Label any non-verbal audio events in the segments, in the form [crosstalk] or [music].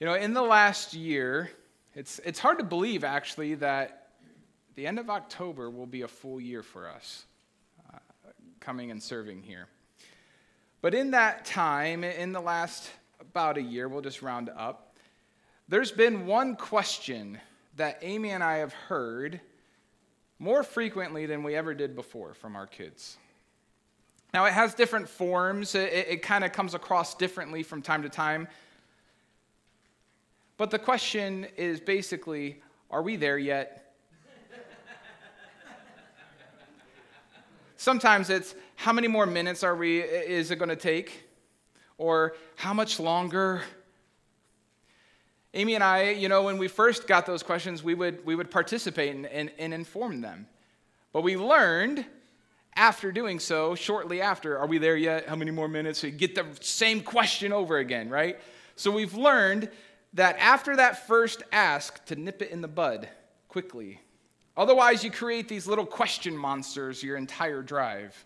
You know, in the last year, it's, it's hard to believe actually that the end of October will be a full year for us uh, coming and serving here. But in that time, in the last about a year, we'll just round up, there's been one question that Amy and I have heard more frequently than we ever did before from our kids. Now, it has different forms, it, it kind of comes across differently from time to time. But the question is basically are we there yet? Sometimes it's how many more minutes are we is it going to take? Or how much longer? Amy and I, you know, when we first got those questions, we would, we would participate and, and, and inform them. But we learned after doing so, shortly after, are we there yet? How many more minutes? We get the same question over again, right? So we've learned that after that first ask, to nip it in the bud quickly. Otherwise, you create these little question monsters your entire drive.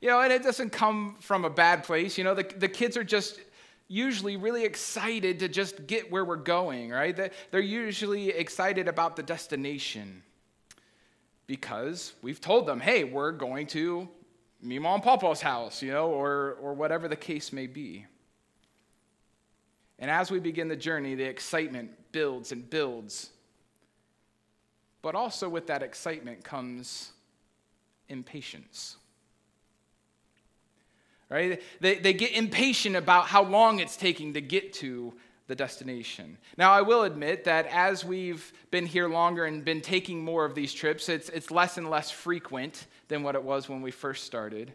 You know, and it doesn't come from a bad place. You know, the, the kids are just usually really excited to just get where we're going, right? They're usually excited about the destination because we've told them, hey, we're going to Mima and Papa's house, you know, or, or whatever the case may be. And as we begin the journey, the excitement builds and builds. But also with that excitement comes impatience right? They, they get impatient about how long it's taking to get to the destination. Now, I will admit that as we've been here longer and been taking more of these trips, it's, it's less and less frequent than what it was when we first started.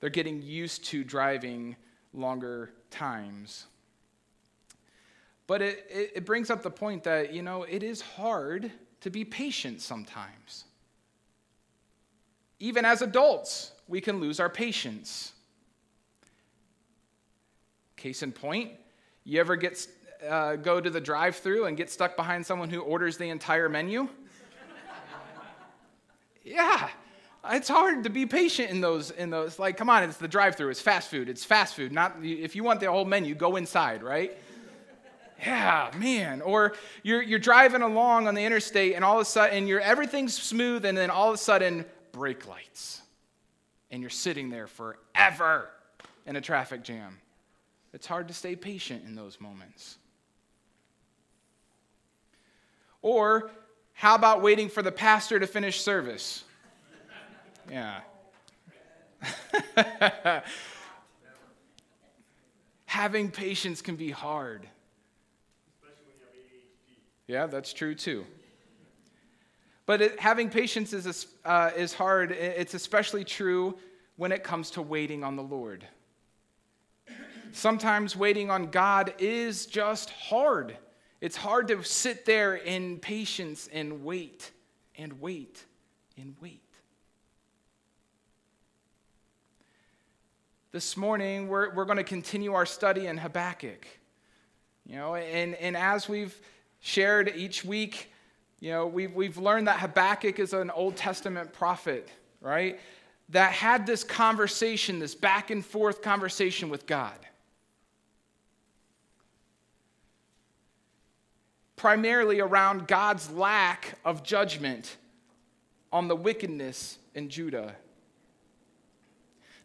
They're getting used to driving longer times. But it, it, it brings up the point that, you know, it is hard to be patient sometimes. Even as adults, we can lose our patience. Case in point, you ever get uh, go to the drive-through and get stuck behind someone who orders the entire menu? [laughs] yeah, it's hard to be patient in those. In those, like, come on, it's the drive-through. It's fast food. It's fast food. Not if you want the whole menu, go inside, right? Yeah, man. Or you're you're driving along on the interstate, and all of a sudden, you're everything's smooth, and then all of a sudden, brake lights, and you're sitting there forever in a traffic jam. It's hard to stay patient in those moments. Or how about waiting for the pastor to finish service? Yeah. [laughs] Having patience can be hard. Yeah, that's true too. But it, having patience is, uh, is hard. It's especially true when it comes to waiting on the Lord. Sometimes waiting on God is just hard. It's hard to sit there in patience and wait and wait and wait. This morning, we're, we're going to continue our study in Habakkuk. You know, and, and as we've shared each week, you know, we've, we've learned that Habakkuk is an Old Testament prophet, right? That had this conversation, this back and forth conversation with God. primarily around God's lack of judgment on the wickedness in Judah.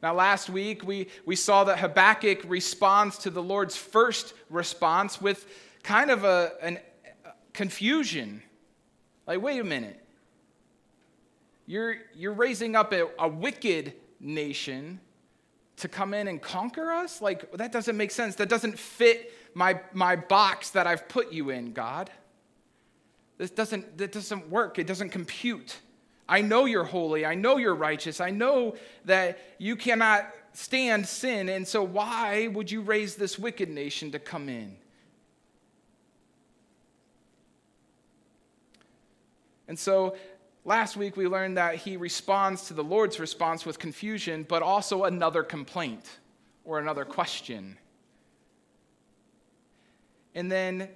Now, last week we, we saw that Habakkuk responds to the Lord's first response with kind of a, an, confusion. Like, wait a minute. You're, you're raising up a, a wicked nation to come in and conquer us? Like, that doesn't make sense. That doesn't fit my, my box that I've put you in, God. This doesn't, that doesn't work. It doesn't compute. I know you're holy. I know you're righteous. I know that you cannot stand sin. And so, why would you raise this wicked nation to come in? And so, last week we learned that he responds to the Lord's response with confusion, but also another complaint or another question and then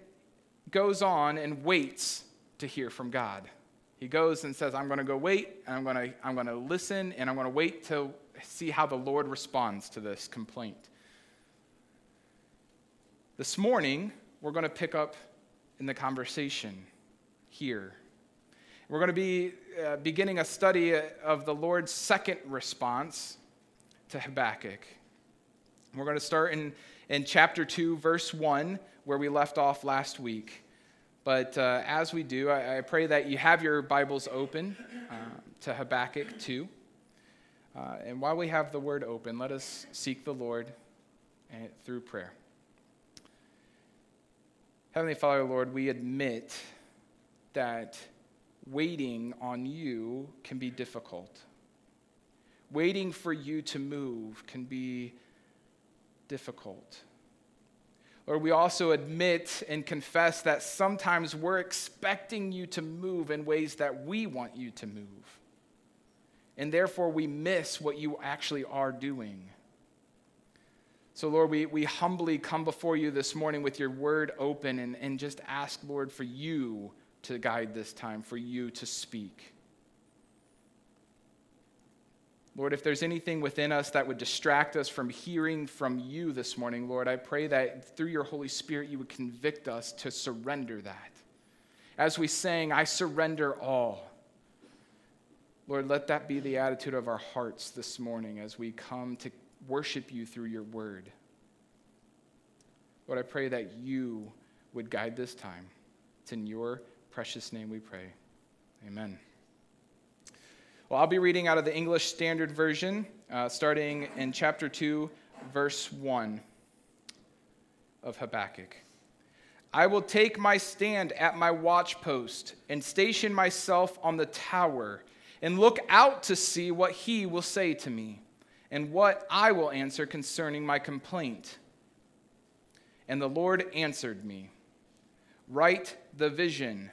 goes on and waits to hear from God. He goes and says, I'm going to go wait, and I'm going to, I'm going to listen, and I'm going to wait to see how the Lord responds to this complaint. This morning, we're going to pick up in the conversation here. We're going to be uh, beginning a study of the Lord's second response to Habakkuk. We're going to start in, in chapter 2, verse 1, where we left off last week. But uh, as we do, I, I, pray that you have your Bibles open uh, to Habakkuk 2. Uh, and while we have the word open, let us seek the Lord uh, through prayer. Heavenly Father, Lord, we admit that waiting on you can be difficult. Waiting for you to move can be difficult. Lord, we also admit and confess that sometimes we're expecting you to move in ways that we want you to move. And therefore, we miss what you actually are doing. So, Lord, we, we humbly come before you this morning with your word open and, and just ask, Lord, for you to guide this time, for you to speak. Lord, if there's anything within us that would distract us from hearing from you this morning, Lord, I pray that through your Holy Spirit you would convict us to surrender that. As we sang, I surrender all. Lord, let that be the attitude of our hearts this morning as we come to worship you through your word. Lord, I pray that you would guide this time. It's in your precious name we pray. Amen. Well, I'll be reading out of the English Standard Version, uh, starting in chapter 2, verse 1 of Habakkuk. I will take my stand at my watchpost and station myself on the tower and look out to see what he will say to me and what I will answer concerning my complaint. And the Lord answered me Write the vision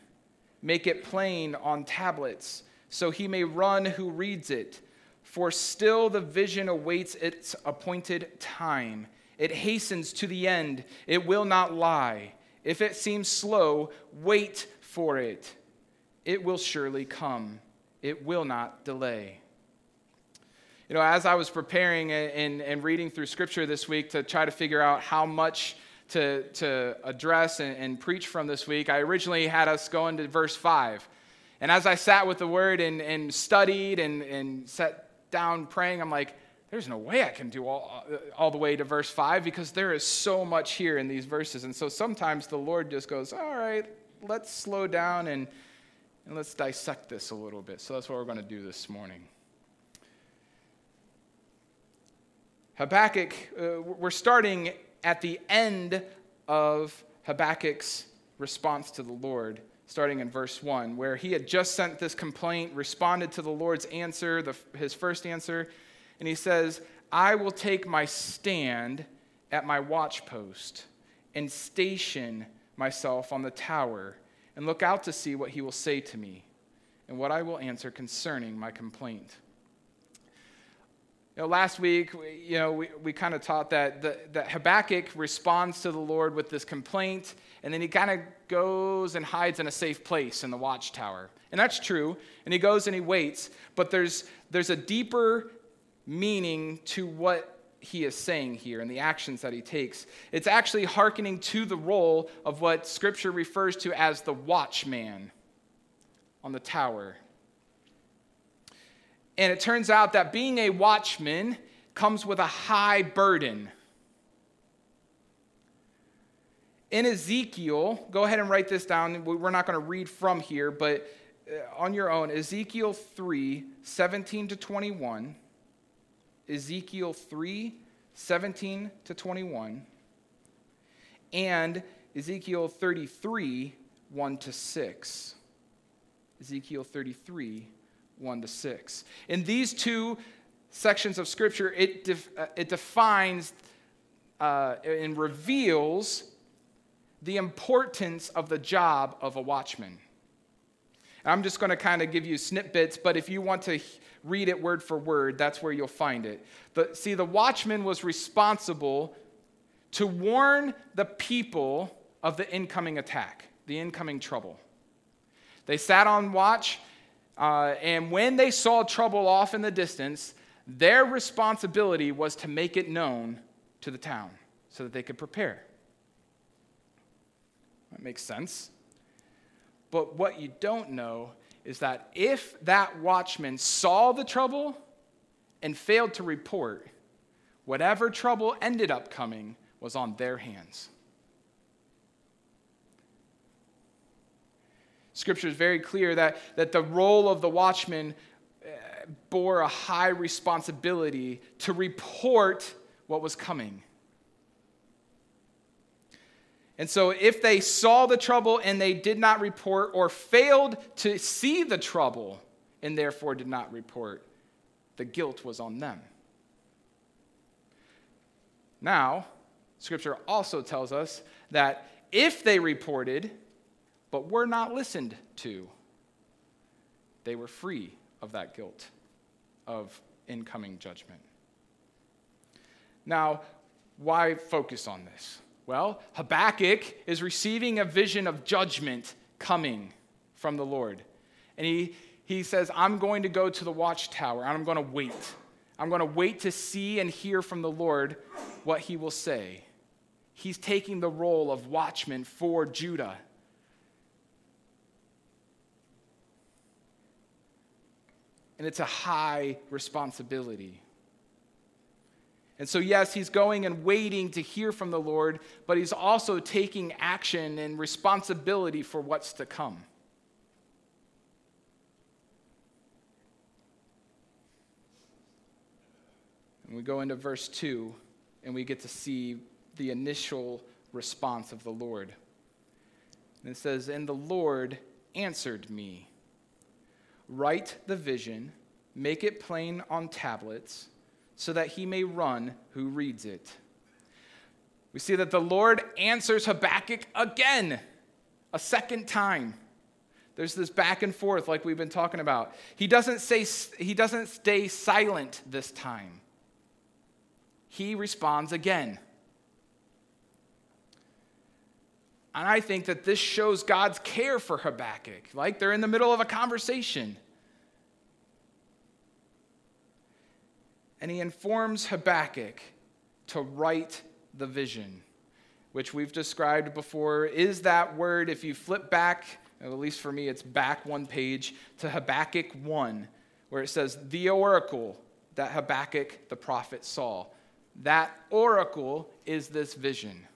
Make it plain on tablets, so he may run who reads it. For still the vision awaits its appointed time. It hastens to the end, it will not lie. If it seems slow, wait for it. It will surely come, it will not delay. You know, as I was preparing and, and reading through scripture this week to try to figure out how much to, to address and, and preach from this week, I originally had us go into verse 5. And as I sat with the word and, and studied and, and sat down praying, I'm like, there's no way I can do all, all the way to verse 5 because there is so much here in these verses. And so sometimes the Lord just goes, all right, let's slow down and, and let's dissect this a little bit. So that's what we're going to do this morning. Habakkuk, uh, we're starting at the end of Habakkuk's response to the Lord, starting in verse 1, where he had just sent this complaint, responded to the Lord's answer, the, his first answer, and he says, I will take my stand at my watchpost and station myself on the tower and look out to see what he will say to me and what I will answer concerning my complaint. You know, last week, you know, we, we kind of taught that, the, that Habakkuk responds to the Lord with this complaint, and then he kind of goes and hides in a safe place in the watchtower. And that's true, and he goes and he waits, but there's, there's a deeper meaning to what he is saying here and the actions that he takes. It's actually hearkening to the role of what Scripture refers to as the watchman on the tower. And it turns out that being a watchman comes with a high burden. In Ezekiel, go ahead and write this down. We're not going to read from here, but uh, on your own, Ezekiel 3 17 to 21. Ezekiel 3 17 to 21. And Ezekiel 33 1 to 6. Ezekiel 33 1 to 6. In these two sections of Scripture, it, def, uh, it defines uh, and reveals the importance of the job of a watchman. I'm just going to kind of give you snippets, but if you want to read it word for word, that's where you'll find it. The, see, the watchman was responsible to warn the people of the incoming attack, the incoming trouble. They sat on watch uh, and when they saw trouble off in the distance, their responsibility was to make it known to the town so that they could prepare. That makes sense. But what you don't know is that if that watchman saw the trouble and failed to report, whatever trouble ended up coming was on their hands. Scripture is very clear that, that the role of the watchman uh, bore a high responsibility to report what was coming. And so, if they saw the trouble and they did not report, or failed to see the trouble and therefore did not report, the guilt was on them. Now, Scripture also tells us that if they reported, but were not listened to, they were free of that guilt of incoming judgment. Now, why focus on this? Well, Habakkuk is receiving a vision of judgment coming from the Lord. And he, he says, I'm going to go to the watchtower and I'm going to wait. I'm going to wait to see and hear from the Lord what he will say. He's taking the role of watchman for Judah. And it's a high responsibility. And so, yes, he's going and waiting to hear from the Lord, but he's also taking action and responsibility for what's to come. And we go into verse 2, and we get to see the initial response of the Lord. And it says, And the Lord answered me Write the vision, make it plain on tablets so that he may run who reads it. We see that the Lord answers Habakkuk again, a second time. There's this back and forth like we've been talking about. He doesn't say he doesn't stay silent this time. He responds again. And I think that this shows God's care for Habakkuk. Like they're in the middle of a conversation. and he informs Habakkuk to write the vision, which we've described before is that word, if you flip back, at least for me, it's back one page to Habakkuk 1, where it says, The oracle that Habakkuk the prophet saw. That oracle is this vision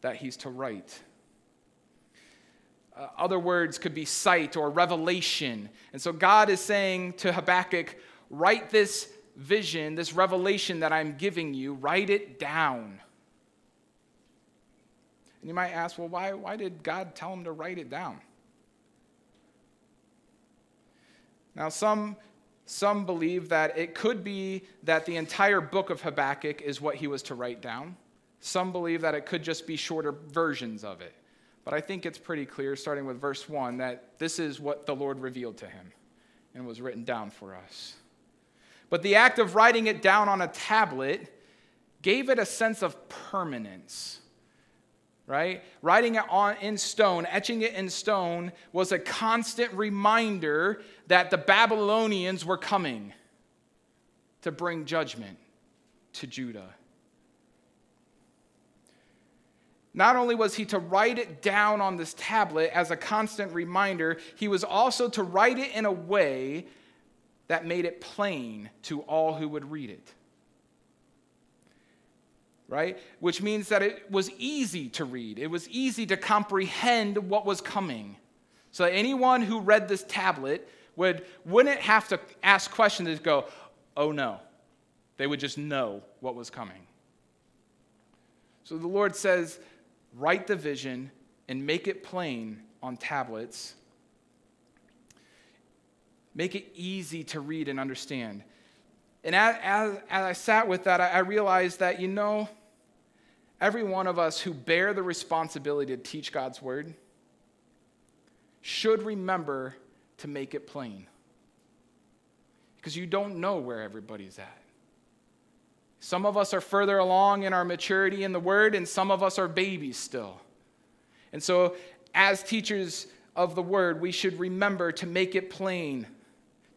that he's to write. Uh, other words could be sight or revelation. And so God is saying to Habakkuk, write this vision, this revelation that I'm giving you, write it down. And you might ask, well, why, why did God tell him to write it down? Now, some, some believe that it could be that the entire book of Habakkuk is what he was to write down. Some believe that it could just be shorter versions of it. But I think it's pretty clear, starting with verse 1, that this is what the Lord revealed to him and was written down for us. But the act of writing it down on a tablet gave it a sense of permanence. Right? Writing it on in stone, etching it in stone was a constant reminder that the Babylonians were coming to bring judgment to Judah. Not only was he to write it down on this tablet as a constant reminder, he was also to write it in a way that made it plain to all who would read it. Right? Which means that it was easy to read, it was easy to comprehend what was coming. So anyone who read this tablet would, wouldn't have to ask questions and go, oh no. They would just know what was coming. So the Lord says, write the vision and make it plain on tablets Make it easy to read and understand. And as, as, as I sat with that, I, I realized that, you know, every one of us who bear the responsibility to teach God's word should remember to make it plain. Because you don't know where everybody's at. Some of us are further along in our maturity in the word, and some of us are babies still. And so, as teachers of the word, we should remember to make it plain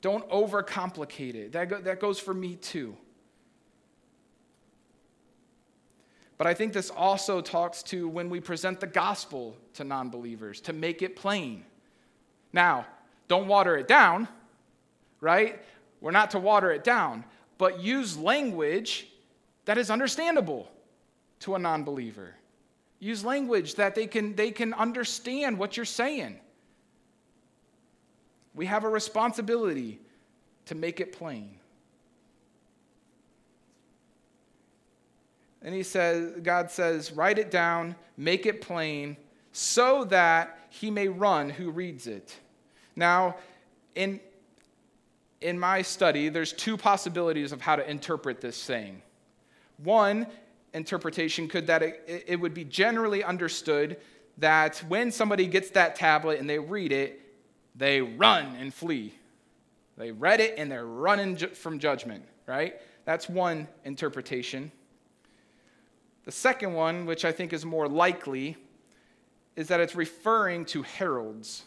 don't overcomplicate it. That, go, that goes for me too. But I think this also talks to when we present the gospel to non believers, to make it plain. Now, don't water it down, right? We're not to water it down, but use language that is understandable to a non believer. Use language that they can, they can understand what you're saying. We have a responsibility to make it plain. And he says, God says, write it down, make it plain, so that he may run who reads it. Now, in, in my study, there's two possibilities of how to interpret this saying. One interpretation could that it, it would be generally understood that when somebody gets that tablet and they read it, they run and flee. They read it and they're running from judgment, right? That's one interpretation. The second one, which I think is more likely, is that it's referring to heralds.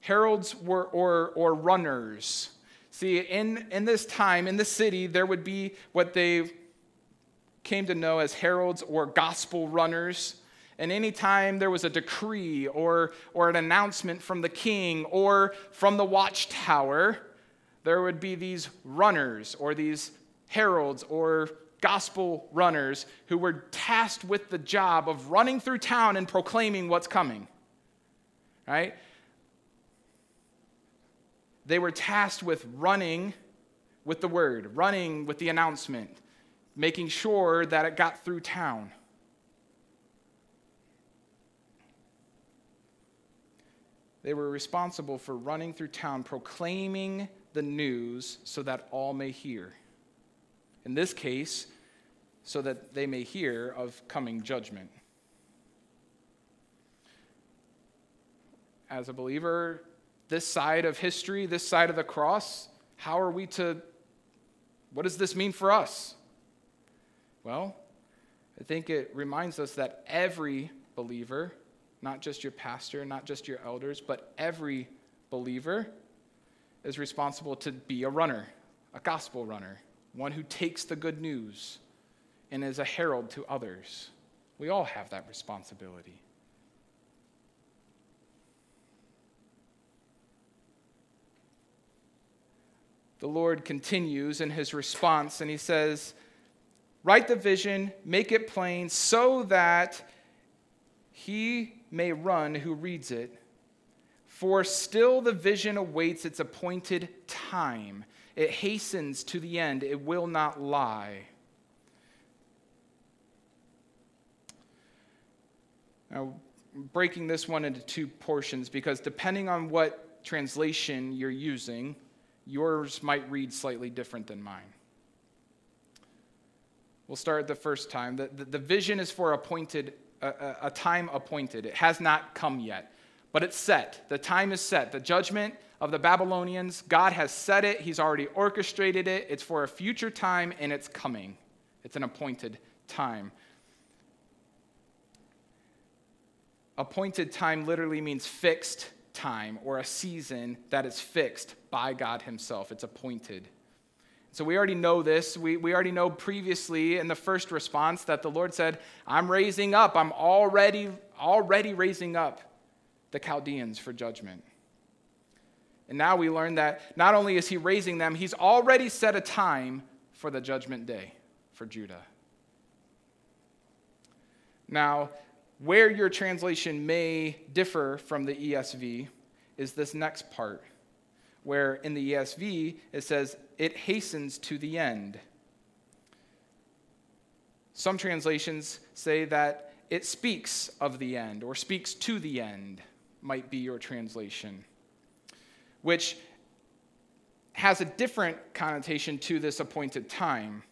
Heralds were, or, or runners. See, in, in this time, in the city, there would be what they came to know as heralds or gospel runners. And anytime there was a decree or, or an announcement from the king or from the watchtower, there would be these runners or these heralds or gospel runners who were tasked with the job of running through town and proclaiming what's coming. Right? They were tasked with running with the word, running with the announcement, making sure that it got through town. They were responsible for running through town, proclaiming the news so that all may hear. In this case, so that they may hear of coming judgment. As a believer, this side of history, this side of the cross, how are we to, what does this mean for us? Well, I think it reminds us that every believer not just your pastor, not just your elders, but every believer is responsible to be a runner, a gospel runner, one who takes the good news and is a herald to others. We all have that responsibility. The Lord continues in his response and he says, Write the vision, make it plain, so that he may run who reads it. For still the vision awaits its appointed time. It hastens to the end, it will not lie. Now, breaking this one into two portions because depending on what translation you're using, yours might read slightly different than mine. We'll start the first time. The, the, the vision is for appointed a, a time appointed. It has not come yet, but it's set. The time is set. The judgment of the Babylonians, God has set it. He's already orchestrated it. It's for a future time, and it's coming. It's an appointed time. Appointed time literally means fixed time or a season that is fixed by God Himself. It's appointed. So we already know this. We, we already know previously in the first response that the Lord said, I'm raising up, I'm already, already raising up the Chaldeans for judgment. And now we learn that not only is he raising them, he's already set a time for the judgment day for Judah. Now, where your translation may differ from the ESV is this next part where in the ESV it says, it hastens to the end. Some translations say that it speaks of the end or speaks to the end, might be your translation, which has a different connotation to this appointed time.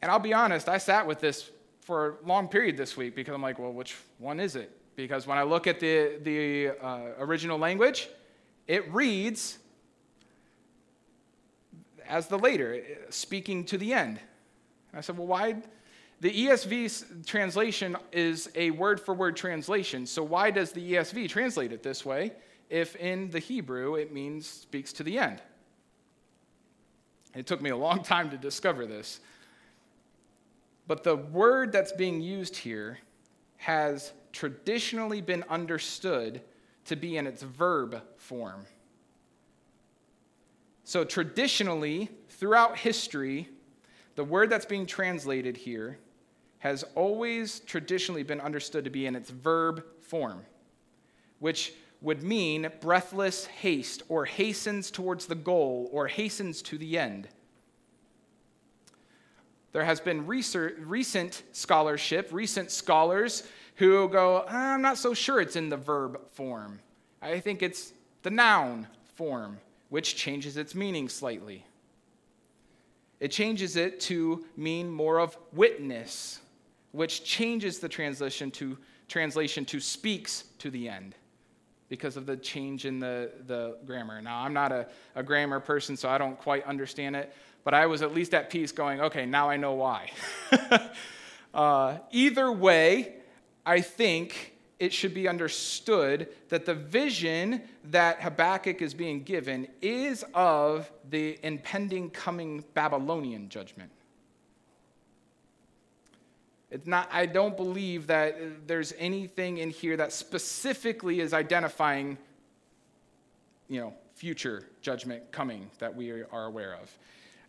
And I'll be honest, I sat with this for a long period this week because I'm like, well, which one is it? Because when I look at the, the uh, original language, it reads as the later, speaking to the end. And I said, well, why? The ESV translation is a word for word translation, so why does the ESV translate it this way if in the Hebrew it means speaks to the end? It took me a long [laughs] time to discover this. But the word that's being used here has traditionally been understood to be in its verb form. So, traditionally, throughout history, the word that's being translated here has always traditionally been understood to be in its verb form, which would mean breathless haste or hastens towards the goal or hastens to the end. There has been recent scholarship, recent scholars who go, I'm not so sure it's in the verb form. I think it's the noun form, which changes its meaning slightly. It changes it to mean more of witness, which changes the translation to translation to speaks to the end because of the change in the, the grammar. Now, I'm not a, a grammar person, so I don't quite understand it, but I was at least at peace going, okay, now I know why. [laughs] uh, either way, I think it should be understood that the vision that Habakkuk is being given is of the impending coming Babylonian judgment. It's not, I don't believe that there's anything in here that specifically is identifying, you know, future judgment coming that we are aware of.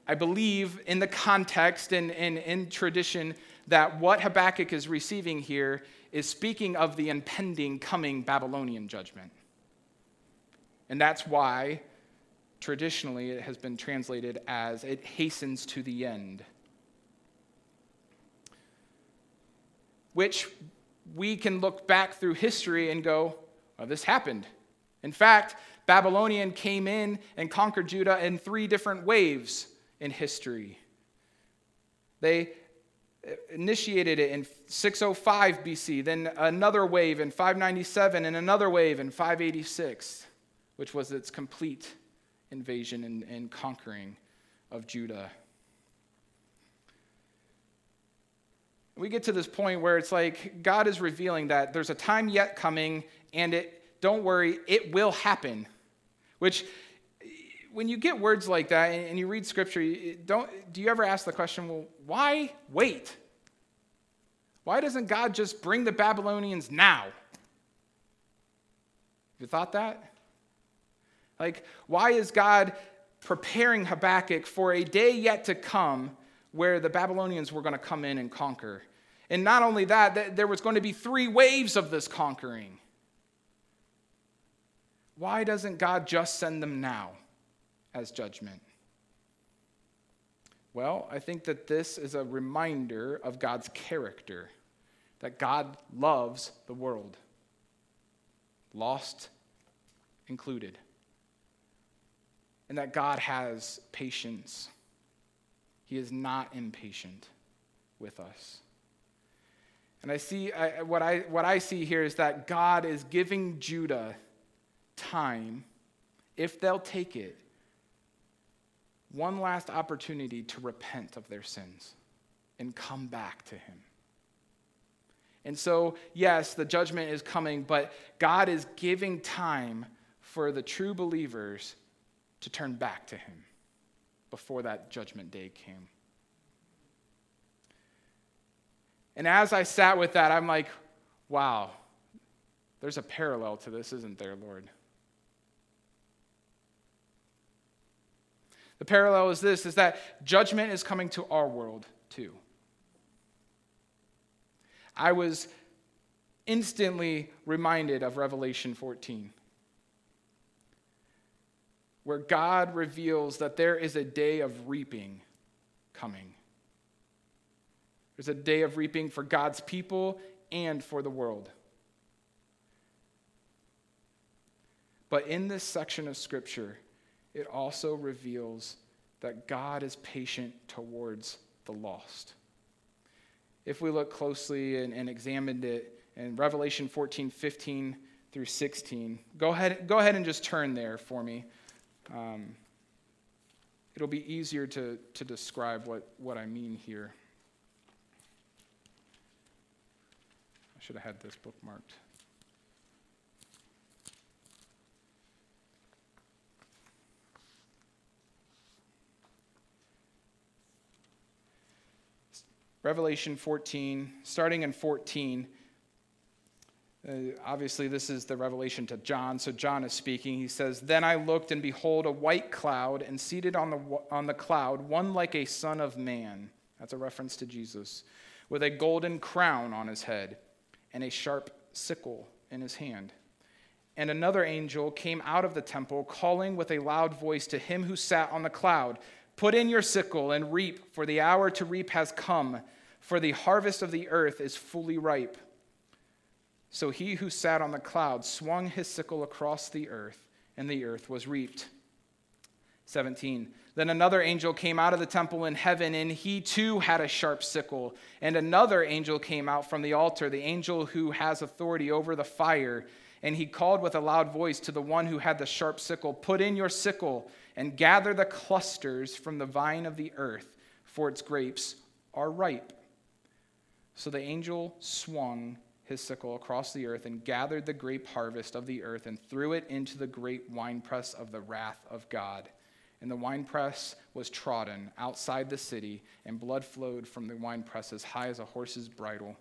I believe in the context and, and in tradition that what Habakkuk is receiving here is speaking of the impending coming Babylonian judgment. And that's why traditionally it has been translated as it hastens to the end. which we can look back through history and go, well, this happened. In fact, Babylonian came in and conquered Judah in three different waves in history. They initiated it in 605 BC, then another wave in 597, and another wave in 586, which was its complete invasion and, and conquering of Judah. we get to this point where it's like God is revealing that there's a time yet coming, and it, don't worry, it will happen. Which, when you get words like that and you read scripture, don't, do you ever ask the question, well, why wait? Why doesn't God just bring the Babylonians now? Have you thought that? Like, why is God preparing Habakkuk for a day yet to come where the Babylonians were going to come in and conquer? And not only that, there was going to be three waves of this conquering. Why doesn't God just send them now as judgment? Well, I think that this is a reminder of God's character, that God loves the world, lost included, and that God has patience. He is not impatient with us. And I see I, what, I, what I see here is that God is giving Judah time, if they'll take it, one last opportunity to repent of their sins and come back to Him. And so, yes, the judgment is coming, but God is giving time for the true believers to turn back to Him before that judgment day came. And as I sat with that, I'm like, wow, there's a parallel to this, isn't there, Lord? The parallel is this is that judgment is coming to our world too. I was instantly reminded of Revelation 14, where God reveals that there is a day of reaping coming. There's a day of reaping for God's people and for the world. But in this section of Scripture, it also reveals that God is patient towards the lost. If we look closely and, and examined it in Revelation 14, 15 through 16, go ahead, go ahead and just turn there for me. Um, it'll be easier to, to describe what, what I mean here. I should have had this bookmarked. Revelation 14, starting in 14. Uh, obviously, this is the revelation to John, so John is speaking. He says, Then I looked, and behold, a white cloud, and seated on the, on the cloud, one like a son of man. That's a reference to Jesus, with a golden crown on his head, and a sharp sickle in his hand. And another angel came out of the temple, calling with a loud voice to him who sat on the cloud Put in your sickle and reap, for the hour to reap has come, for the harvest of the earth is fully ripe. So he who sat on the cloud swung his sickle across the earth, and the earth was reaped. 17. Then another angel came out of the temple in heaven, and he too had a sharp sickle. And another angel came out from the altar, the angel who has authority over the fire. And he called with a loud voice to the one who had the sharp sickle Put in your sickle and gather the clusters from the vine of the earth, for its grapes are ripe. So the angel swung his sickle across the earth and gathered the grape harvest of the earth and threw it into the great winepress of the wrath of God. And the winepress was trodden outside the city, and blood flowed from the winepress as high as a horse's bridle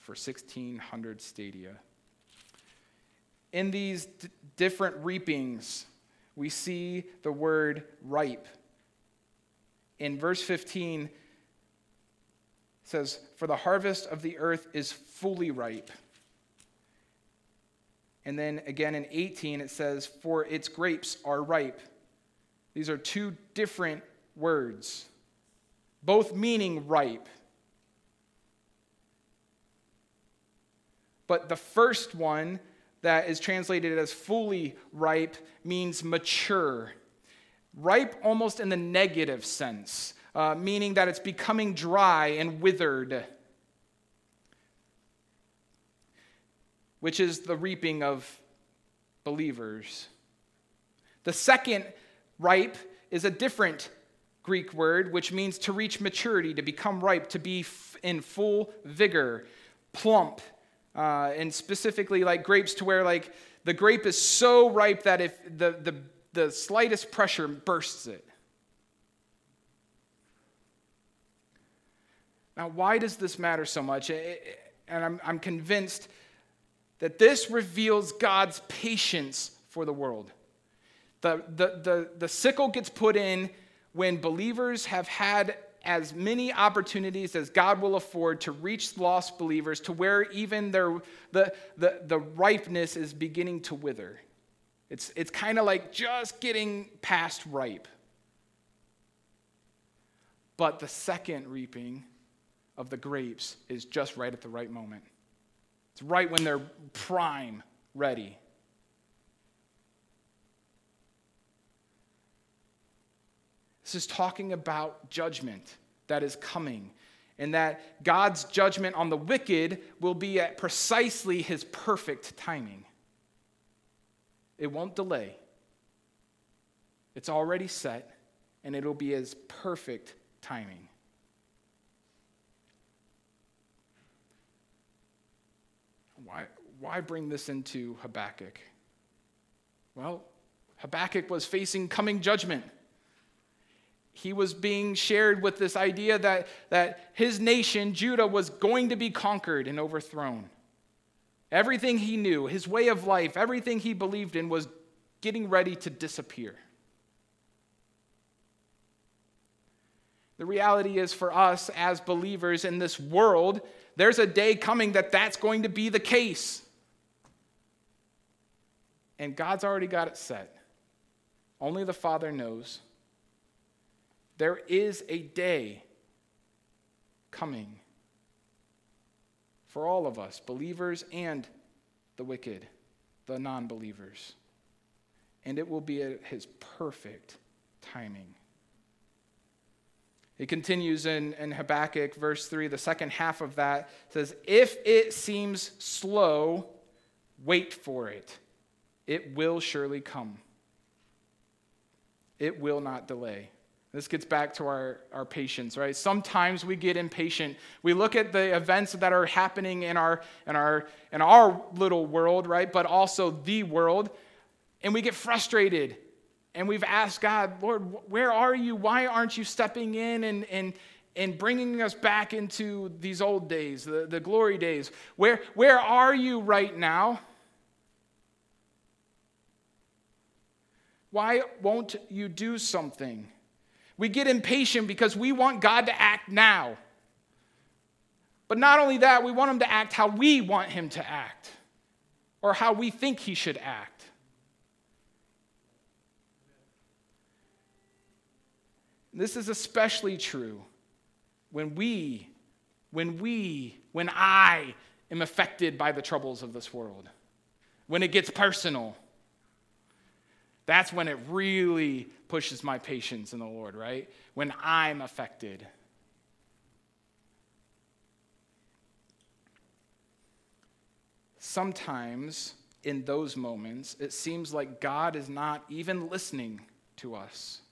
for 1,600 stadia. In these d- different reapings, we see the word ripe. In verse 15, it says, For the harvest of the earth is fully ripe. And then again in 18, it says, For its grapes are ripe. These are two different words, both meaning ripe. But the first one that is translated as fully ripe means mature. Ripe almost in the negative sense uh, meaning that it's becoming dry and withered, which is the reaping of believers. The second ripe is a different Greek word, which means to reach maturity, to become ripe, to be f- in full vigor, plump, uh, and specifically like grapes, to where like the grape is so ripe that if the, the, the slightest pressure bursts it. Now, why does this matter so much? And I'm, I'm convinced that this reveals God's patience for the world. The, the, the, the sickle gets put in when believers have had as many opportunities as God will afford to reach lost believers to where even their, the, the, the ripeness is beginning to wither. It's, it's kind of like just getting past ripe. But the second reaping of the grapes is just right at the right moment. It's right when they're prime, ready. This is talking about judgment that is coming, and that God's judgment on the wicked will be at precisely his perfect timing. It won't delay, it's already set, and it'll be his perfect timing. Why, why bring this into Habakkuk? Well, Habakkuk was facing coming judgment. He was being shared with this idea that, that his nation, Judah, was going to be conquered and overthrown. Everything he knew, his way of life, everything he believed in was getting ready to disappear. The reality is for us as believers in this world, there's a day coming that that's going to be the case. And God's already got it set. Only the Father knows. There is a day coming for all of us, believers and the wicked, the non believers. And it will be at his perfect timing. It continues in, in Habakkuk, verse 3, the second half of that says, If it seems slow, wait for it. It will surely come. It will not delay. This gets back to our, our patience, right? Sometimes we get impatient. We look at the events that are happening in our, in our, in our little world, right? But also the world, and we get frustrated and we've asked God, Lord, where are you? Why aren't you stepping in and, and, in bringing us back into these old days, the, the glory days. Where, where are you right now? Why won't you do something? We get impatient because we want God to act now. But not only that, we want Him to act how we want Him to act or how we think He should act. This is especially true when we, when we, when I am affected by the troubles of this world, when it gets personal. That's when it really pushes my patience in the Lord, right? When I'm affected. Sometimes in those moments, it seems like God is not even listening to us.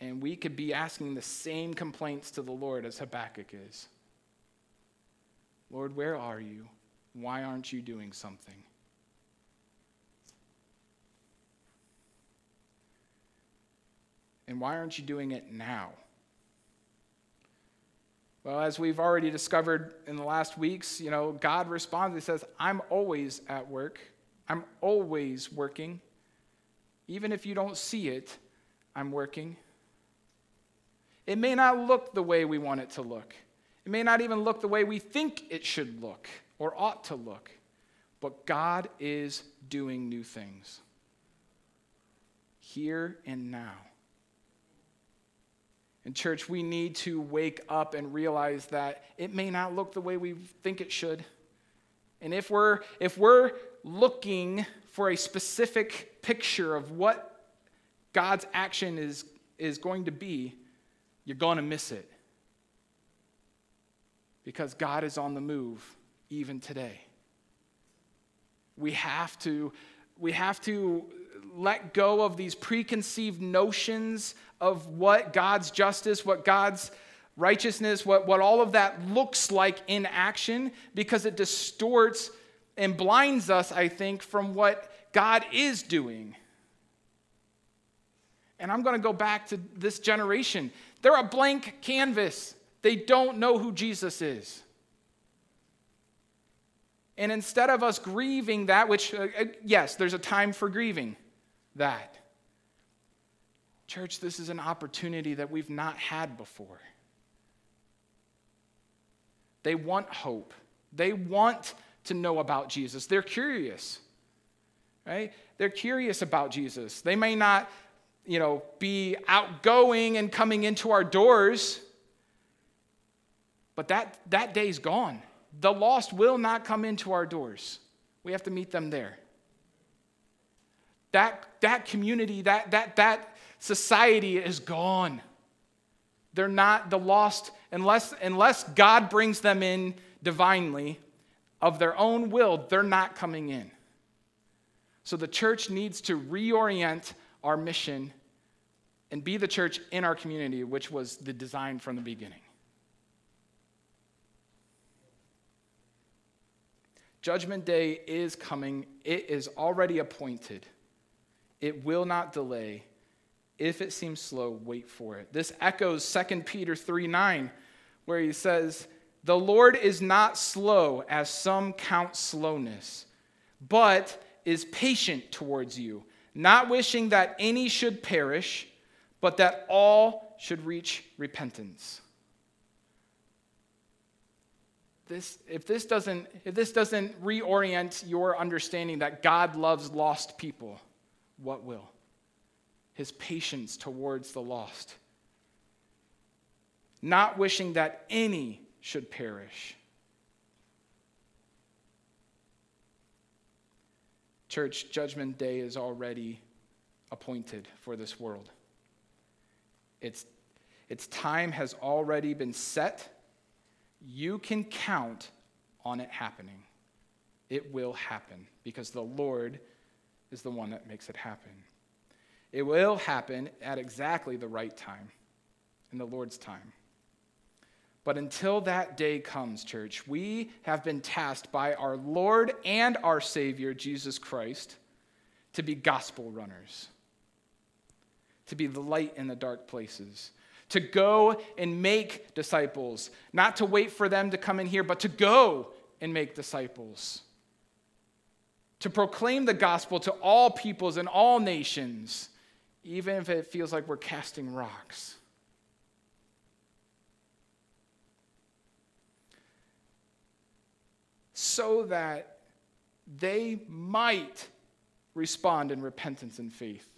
And we could be asking the same complaints to the Lord as Habakkuk is Lord, where are you? Why aren't you doing something? And why aren't you doing it now? Well, as we've already discovered in the last weeks, you know, God responds. He says, I'm always at work. I'm always working. Even if you don't see it, I'm working. It may not look the way we want it to look. It may not even look the way we think it should look or ought to look. But God is doing new things here and now. In church, we need to wake up and realize that it may not look the way we think it should. And if we're, if we're looking for a specific picture of what God's action is, is going to be, you're going to miss it. Because God is on the move even today. We have to, we have to let go of these preconceived notions of what God's justice, what God's righteousness, what, what all of that looks like in action, because it distorts and blinds us, I think, from what God is doing. And I'm going to go back to this generation. They're a blank canvas. They don't know who Jesus is. And instead of us grieving that, which, uh, uh, yes, there's a time for grieving that. Church, this is an opportunity that we've not had before. They want hope. They want to know about Jesus. They're curious, right? They're curious about Jesus. They may not you know, be outgoing and coming into our doors. But that, that day's gone. The lost will not come into our doors. We have to meet them there. That, that community, that, that, that society is gone. They're not the lost, unless, unless God brings them in divinely of their own will, they're not coming in. So the church needs to reorient our mission and be the church in our community, which was the design from the beginning. Judgment Day is coming, it is already appointed. It will not delay. If it seems slow, wait for it. This echoes 2 Peter 3 9, where he says, The Lord is not slow, as some count slowness, but is patient towards you, not wishing that any should perish but that all should reach repentance. This, if, this doesn't, if this doesn't reorient your understanding that God loves lost people, what will? His patience towards the lost. Not wishing that any should perish. Church, Judgment Day is already appointed for this world. Its, its time has already been set. You can count on it happening. It will happen because the Lord is the one that makes it happen. It will happen at exactly the right time, in the Lord's time. But until that day comes, church, we have been tasked by our Lord and our Savior, Jesus Christ, to be gospel runners to be the light in the dark places, to go and make disciples, not to wait for them to come in here, but to go and make disciples, to proclaim the gospel to all peoples and all nations, even if it feels like we're casting rocks. So that they might respond in repentance and faith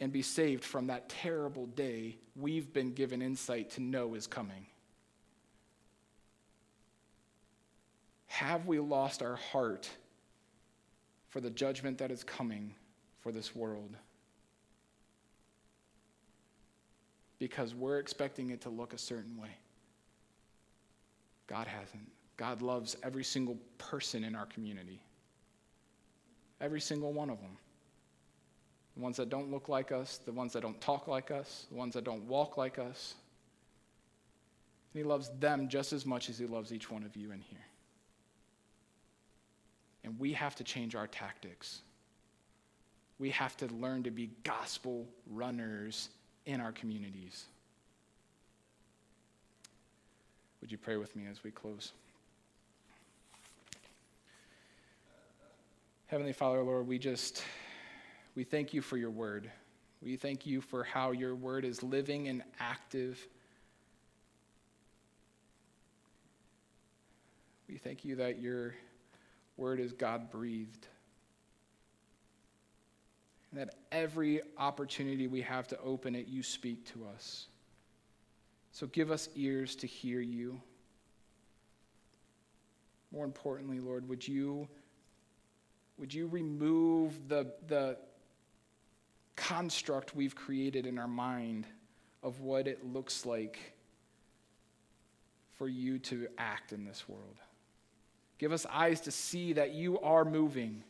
and be saved from that terrible day we've been given insight to know is coming. Have we lost our heart for the judgment that is coming for this world? Because we're expecting it to look a certain way. God hasn't. God loves every single person in our community. Every single one of them. The ones that don't look like us, the ones that don't talk like us, the ones that don't walk like us. And he loves them just as much as he loves each one of you in here. And we have to change our tactics. We have to learn to be gospel runners in our communities. Would you pray with me as we close? Heavenly Father, Lord, we just we thank you for your word. We thank you for how your word is living and active. We thank you that your word is God breathed. And that every opportunity we have to open it, you speak to us. So give us ears to hear you. More importantly, Lord, would you would you remove the, the construct we've created in our mind of what it looks like for you to act in this world? Give us eyes to see that you are moving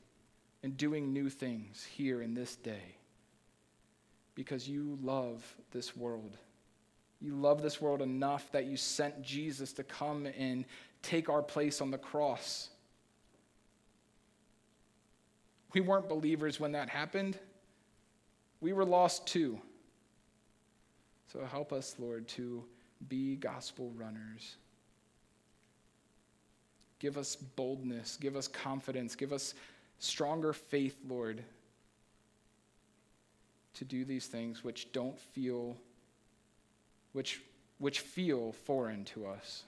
and doing new things here in this day because you love this world. You love this world enough that you sent Jesus to come and take our place on the cross we weren't believers when that happened. We were lost too. So help us, Lord, to be gospel runners. Give us boldness, give us confidence, give us stronger faith, Lord, to do these things which don't feel which which feel foreign to us.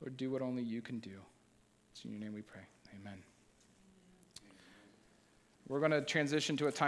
Lord, do what only you can do. It's in your name we pray. Amen. We're going to transition to a time.